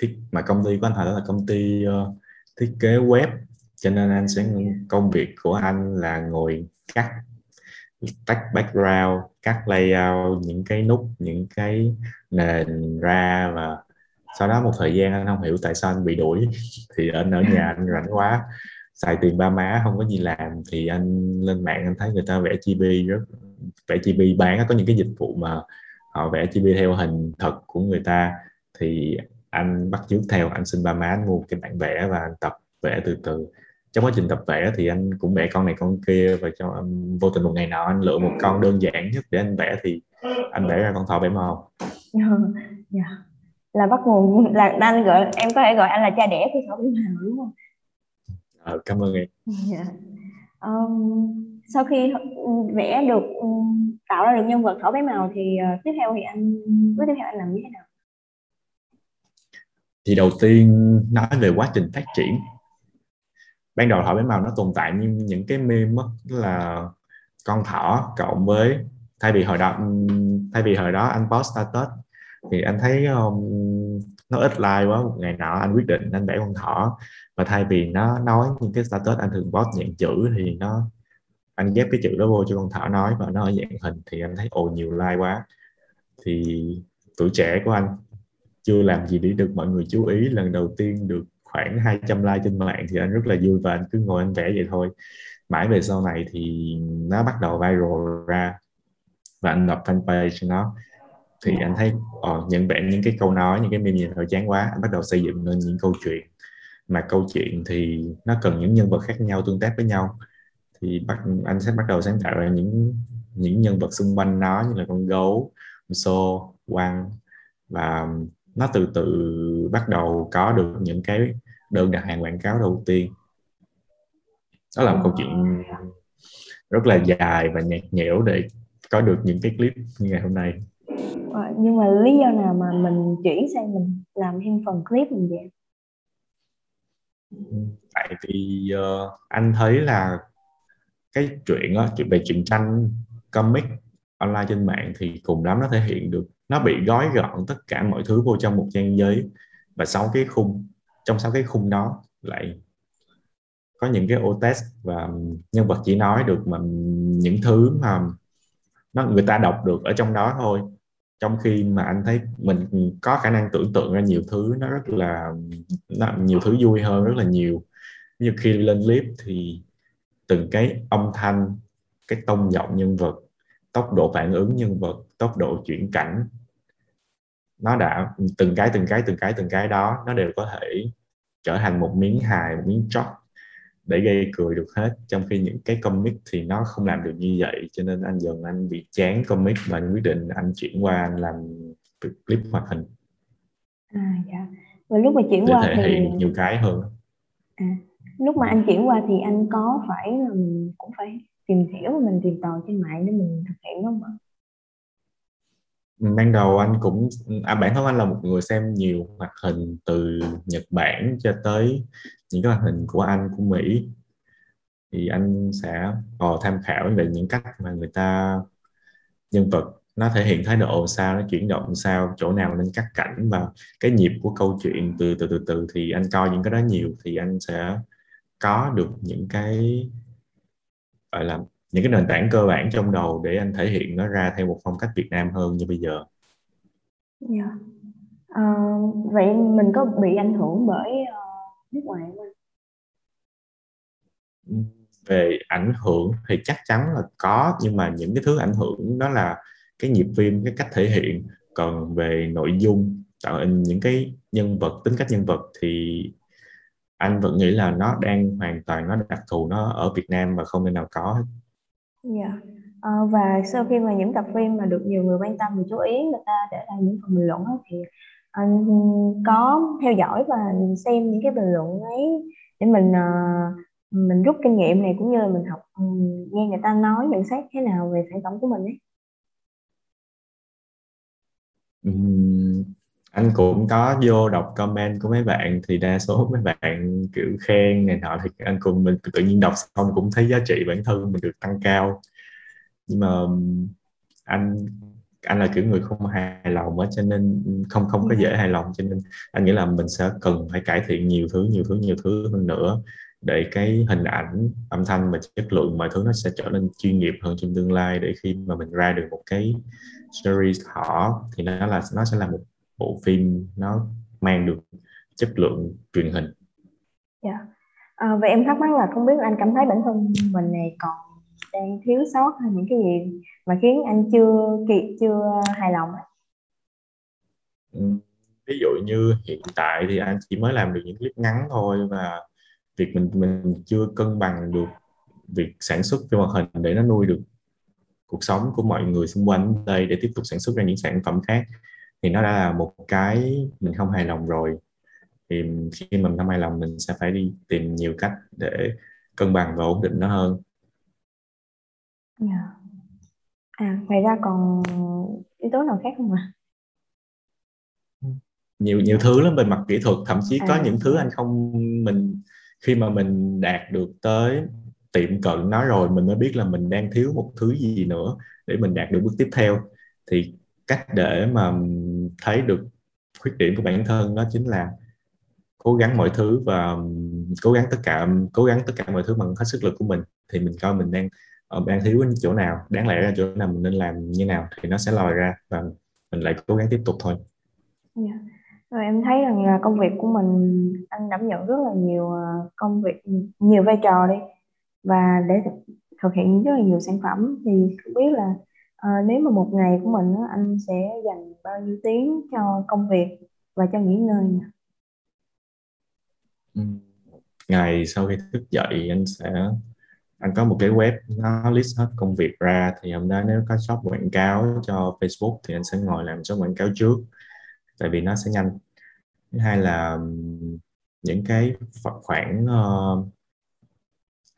thiết mà công ty của anh hồi đó là công ty uh, thiết kế web. Cho nên anh sẽ công việc của anh là ngồi cắt tách background cắt layout những cái nút những cái nền ra và sau đó một thời gian anh không hiểu tại sao anh bị đuổi. Thì anh ở nhà anh rảnh quá xài tiền ba má không có gì làm. Thì anh lên mạng anh thấy người ta vẽ chibi rất vẽ chibi bán có những cái dịch vụ mà họ vẽ chibi theo hình thật của người ta. Thì anh bắt chước theo anh xin ba má anh mua cái bản vẽ và anh tập vẽ từ từ. Trong quá trình tập vẽ thì anh cũng vẽ con này con kia và cho um, vô tình một ngày nào anh lựa một con đơn giản nhất để anh vẽ thì anh vẽ ra con thỏ bảy màu. Yeah. Dạ là bắt nguồn là anh gọi em có thể gọi anh là cha đẻ của thỏ bảy màu đúng không? À, cảm ơn em. Yeah. um, sau khi vẽ được tạo ra được nhân vật thỏ bảy màu thì uh, tiếp theo thì anh bước tiếp theo anh làm như thế nào? Thì đầu tiên nói về quá trình phát triển. Ban đầu thỏ bé màu nó tồn tại như những cái meme mất là con thỏ cộng với thay vì hồi đó thay vì hồi đó anh post status thì anh thấy um, nó ít like quá một ngày nọ anh quyết định anh vẽ con thỏ. Và thay vì nó nói những cái status anh thường post dạng chữ thì nó anh ghép cái chữ đó vô cho con thỏ nói và nó ở dạng hình. Thì anh thấy ồ nhiều like quá. Thì tuổi trẻ của anh chưa làm gì để được mọi người chú ý. Lần đầu tiên được khoảng 200 like trên mạng thì anh rất là vui và anh cứ ngồi anh vẽ vậy thôi. Mãi về sau này thì nó bắt đầu viral ra và anh lập fanpage cho nó thì anh thấy uh, nhận vẽ những cái câu nói những cái meme gì thôi chán quá anh bắt đầu xây dựng nên những câu chuyện. Mà câu chuyện thì nó cần những nhân vật khác nhau tương tác với nhau. Thì bắt anh sẽ bắt đầu sáng tạo ra những những nhân vật xung quanh nó như là con gấu con xô quăng. Và nó từ từ bắt đầu có được những cái đơn đặt hàng quảng cáo đầu tiên. Đó là một câu chuyện rất là dài và nhạt nhẽo để có được những cái clip như ngày hôm nay à, nhưng mà lý do nào mà mình chuyển sang mình làm thêm phần clip mình vậy? Tại vì uh, anh thấy là cái chuyện đó, chuyện về chuyện tranh comic online trên mạng thì cùng lắm nó thể hiện được nó bị gói gọn tất cả mọi thứ vô trong một trang giấy và sau cái khung trong sáu cái khung đó lại có những cái ô test và nhân vật chỉ nói được mà những thứ mà nó người ta đọc được ở trong đó thôi trong khi mà anh thấy mình có khả năng tưởng tượng ra nhiều thứ nó rất là nó, nhiều thứ vui hơn rất là nhiều. Như khi lên clip thì từng cái âm thanh cái tông giọng nhân vật tốc độ phản ứng nhân vật tốc độ chuyển cảnh nó đã từng cái từng cái từng cái từng cái đó nó đều có thể trở thành một miếng hài một miếng chót để gây cười được hết. Trong khi những cái comic thì nó không làm được như vậy cho nên anh dần anh bị chán comic và anh quyết định anh chuyển qua anh làm clip hoạt hình. À dạ. Và lúc mà chuyển để qua thể thì hiện nhiều cái hơn à, lúc mà anh chuyển qua thì anh có phải là mình cũng phải tìm hiểu và mình tìm tòi trên mạng để mình thực hiện không ạ ban đầu anh cũng à, bản thân anh là một người xem nhiều hoạt hình từ Nhật Bản cho tới những cái hoạt hình của anh của Mỹ. Thì anh sẽ có tham khảo về những cách mà người ta nhân vật nó thể hiện thái độ sao nó chuyển động sao chỗ nào nên cắt cảnh và cái nhịp của câu chuyện từ từ từ từ thì anh coi những cái đó nhiều thì anh sẽ có được những cái gọi là những cái nền tảng cơ bản trong đầu để anh thể hiện nó ra theo một phong cách Việt Nam hơn như bây giờ. Yeah. Dạ. Uh, vậy mình có bị ảnh hưởng bởi uh, nước ngoài không? Về ảnh hưởng thì chắc chắn là có nhưng mà những cái thứ ảnh hưởng đó là cái nhịp phim, cái cách thể hiện. Còn về nội dung, tạo in những cái nhân vật, tính cách nhân vật thì anh vẫn nghĩ là nó đang hoàn toàn nó đặc thù nó ở Việt Nam và không nên nào có Dạ. Yeah. Và sau khi mà những tập phim mà được nhiều người quan tâm và chú ý người ta để lại những phần bình luận thì anh có theo dõi và xem những cái bình luận ấy để mình uh, mình rút kinh nghiệm này cũng như là mình học um, nghe người ta nói nhận xét thế nào về sản phẩm của mình ấy. Uhm, anh cũng có vô đọc comment của mấy bạn thì đa số mấy bạn kiểu khen này nọ thì anh cùng mình tự nhiên đọc xong cũng thấy giá trị bản thân mình được tăng cao. Nhưng mà anh anh là kiểu người không hài lòng á cho nên không không có dễ hài lòng cho nên anh nghĩ là mình sẽ cần phải cải thiện nhiều thứ nhiều thứ nhiều thứ hơn nữa để cái hình ảnh âm thanh và chất lượng mọi thứ nó sẽ trở nên chuyên nghiệp hơn trong tương lai để khi mà mình ra được một cái series họ thì nó là nó sẽ là một bộ phim nó mang được chất lượng truyền hình. Dạ. Yeah. À, vậy em thắc mắc là không biết anh cảm thấy bản thân mình này còn đang thiếu sót hay những cái gì mà khiến anh chưa kịp chưa hài lòng ừ, ví dụ như hiện tại thì anh chỉ mới làm được những clip ngắn thôi và việc mình mình chưa cân bằng được việc sản xuất phim hoạt hình để nó nuôi được cuộc sống của mọi người xung quanh đây để tiếp tục sản xuất ra những sản phẩm khác thì nó đã là một cái mình không hài lòng rồi thì khi mình không hài lòng mình sẽ phải đi tìm nhiều cách để cân bằng và ổn định nó hơn yeah. Dạ. à ngoài ra còn yếu tố nào khác không ạ à? nhiều nhiều thứ lắm về mặt kỹ thuật thậm chí à. có những thứ anh không mình khi mà mình đạt được tới tiệm cận nó rồi mình mới biết là mình đang thiếu một thứ gì nữa để mình đạt được bước tiếp theo thì cách để mà thấy được khuyết điểm của bản thân đó chính là cố gắng mọi thứ và cố gắng tất cả, cố gắng tất cả mọi thứ bằng hết sức lực của mình. Thì mình coi mình đang đang thiếu ở chỗ nào, đáng lẽ là chỗ nào mình nên làm như nào thì nó sẽ lòi ra và mình lại cố gắng tiếp tục thôi. Yeah. Rồi em thấy rằng là công việc của mình, anh đảm nhận rất là nhiều ờ, công việc nhiều vai trò đi. Và để thực hiện rất là nhiều sản phẩm thì không biết là à, nếu mà một ngày của mình anh sẽ dành bao nhiêu tiếng cho công việc và cho nghỉ ngơi nhỉ? Ừ, ngày sau khi thức dậy anh sẽ anh có một cái web nó list hết công việc ra thì hôm đó nếu có shop quảng cáo cho Facebook thì anh sẽ ngồi làm shop quảng cáo trước tại vì nó sẽ nhanh thứ hai là những cái khoản uh,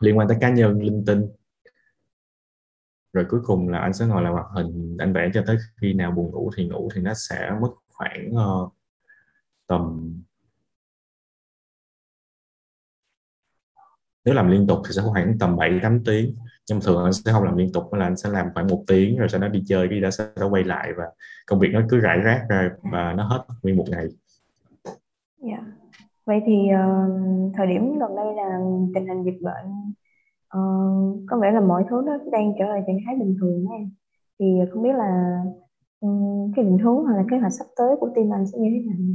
liên quan tới cá nhân linh tinh rồi cuối cùng là anh sẽ ngồi làm hoạt hình anh vẽ cho tới khi nào buồn ngủ thì ngủ thì nó sẽ mất khoảng uh, tầm nếu làm liên tục thì sẽ khoảng tầm 7 8 tiếng nhưng thường anh sẽ không làm liên tục mà là anh sẽ làm khoảng một tiếng rồi sau đó đi chơi đi đã sẽ đã quay lại và công việc nó cứ rải rác ra và nó hết nguyên một ngày. Yeah. Vậy thì uh, thời điểm gần đây là tình hình dịch bệnh ờ, có vẻ là mọi thứ nó đang trở lại trạng thái bình thường em. Thì không biết là um, cái định hướng hoặc là kế hoạch sắp tới của team anh sẽ như thế nào nhỉ?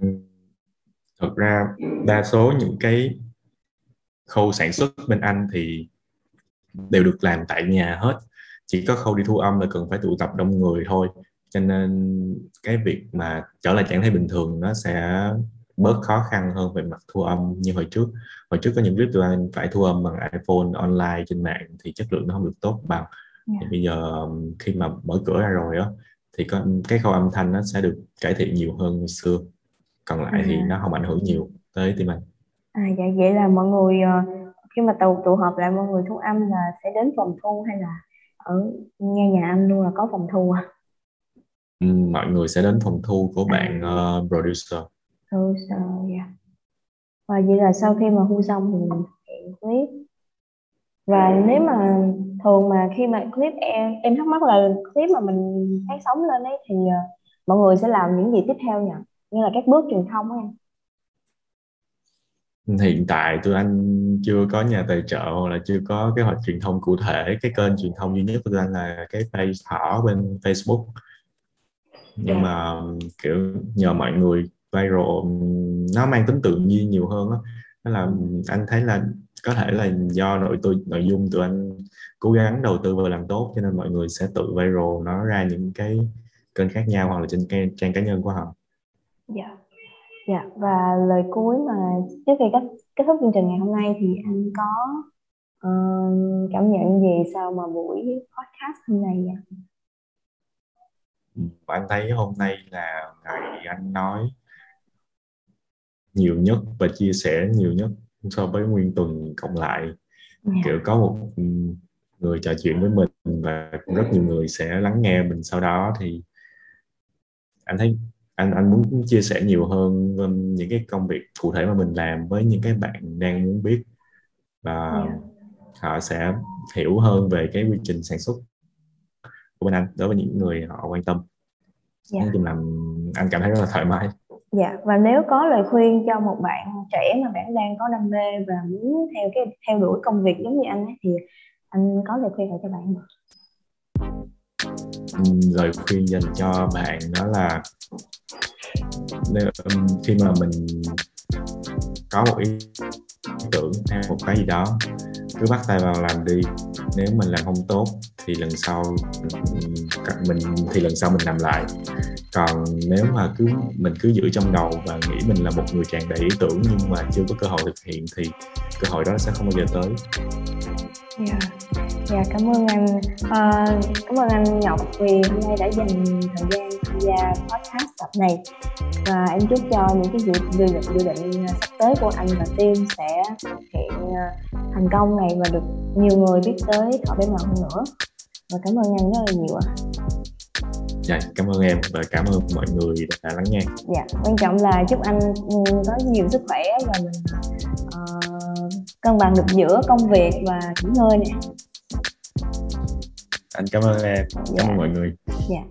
Ừ, thực ra đa số những cái khâu sản xuất bên anh thì đều được làm tại nhà hết chỉ có khâu đi thu âm là cần phải tụ tập đông người thôi cho nên cái việc mà trở lại trạng thái bình thường nó sẽ bớt khó khăn hơn về mặt thu âm như hồi trước hồi trước có những clip tụi anh phải thu âm bằng iPhone online trên mạng thì chất lượng nó không được tốt bằng yeah. thì bây giờ khi mà mở cửa ra rồi á thì có cái khâu âm thanh nó sẽ được cải thiện nhiều hơn xưa còn lại à. thì nó không ảnh hưởng nhiều tới tim anh à dạ vậy là mọi người ờ, khi mà tụ tụ họp lại mọi người thu âm là sẽ đến phòng thu hay là ở nghe nhà anh luôn là có phòng thu à? Mọi người sẽ đến phòng thu của à. bạn uh, producer dạ yeah. và vậy là sau khi mà thu xong thì mình hiện clip. Và nếu mà thường mà khi mà clip em em thắc mắc là clip mà mình phát sóng lên ấy thì uh, mọi người sẽ làm những gì tiếp theo nhỉ? Như là các bước truyền thông ấy hiện tại tụi anh chưa có nhà tài trợ hoặc là chưa có kế hoạch truyền thông cụ thể. Cái kênh truyền thông duy nhất của tụi anh là cái page thỏ bên Facebook. Nhưng yeah. mà kiểu nhờ mọi người viral nó mang tính tự nhiên nhiều hơn đó. đó là anh thấy là có thể là do nội tôi nội dung tụi anh cố gắng đầu tư vào làm tốt cho nên mọi người sẽ tự viral nó ra những cái kênh khác nhau hoặc là trên cái trang cá nhân của họ. Dạ. Dạ và lời cuối mà trước khi kết kết thúc chương trình ngày hôm nay thì anh có uh, cảm nhận gì sau mà buổi podcast hôm nay vậy? Anh thấy hôm nay là ngày anh nói nhiều nhất và chia sẻ nhiều nhất so với nguyên tuần cộng lại yeah. Dạ. kiểu có một người trò chuyện với mình và rất nhiều người sẽ lắng nghe mình sau đó thì anh thấy anh anh muốn chia sẻ nhiều hơn những cái công việc cụ thể mà mình làm với những cái bạn đang muốn biết và yeah. Dạ. họ sẽ hiểu hơn về cái quy trình sản xuất của bên anh đối với những người họ quan tâm yeah. Dạ. nói chung là anh cảm thấy rất là thoải mái dạ và nếu có lời khuyên cho một bạn trẻ mà bạn đang có đam mê và muốn theo cái theo đuổi công việc giống như anh ấy thì anh có lời khuyên nào cho bạn không? Ừ, lời khuyên dành cho bạn đó là nếu, khi mà mình có một ý tưởng hay một cái gì đó cứ bắt tay vào làm đi. Nếu mình làm không tốt thì lần sau mình thì lần sau mình làm lại. Còn nếu mà cứ mình cứ giữ trong đầu và nghĩ mình là một người tràn đầy ý tưởng nhưng mà chưa có cơ hội thực hiện thì cơ hội đó sẽ không bao giờ tới. Yeah. yeah, cảm ơn anh. À, cảm ơn anh Ngọc vì hôm nay đã dành thời gian tham gia podcast tập này. Và em chúc cho những cái dự, dự, định, dự định sắp tới của anh và team sẽ thực hiện uh, thành công này và được nhiều người biết tới thọ bé màu hơn nữa và cảm ơn anh rất là nhiều ạ. Dạ, cảm ơn em và cảm ơn mọi người đã lắng nghe. Dạ, quan trọng là chúc anh ừ, có nhiều sức khỏe và mình uh, cân bằng được giữa công việc và nghỉ ngơi nè anh cảm ơn em cảm dạ. ơn mọi người dạ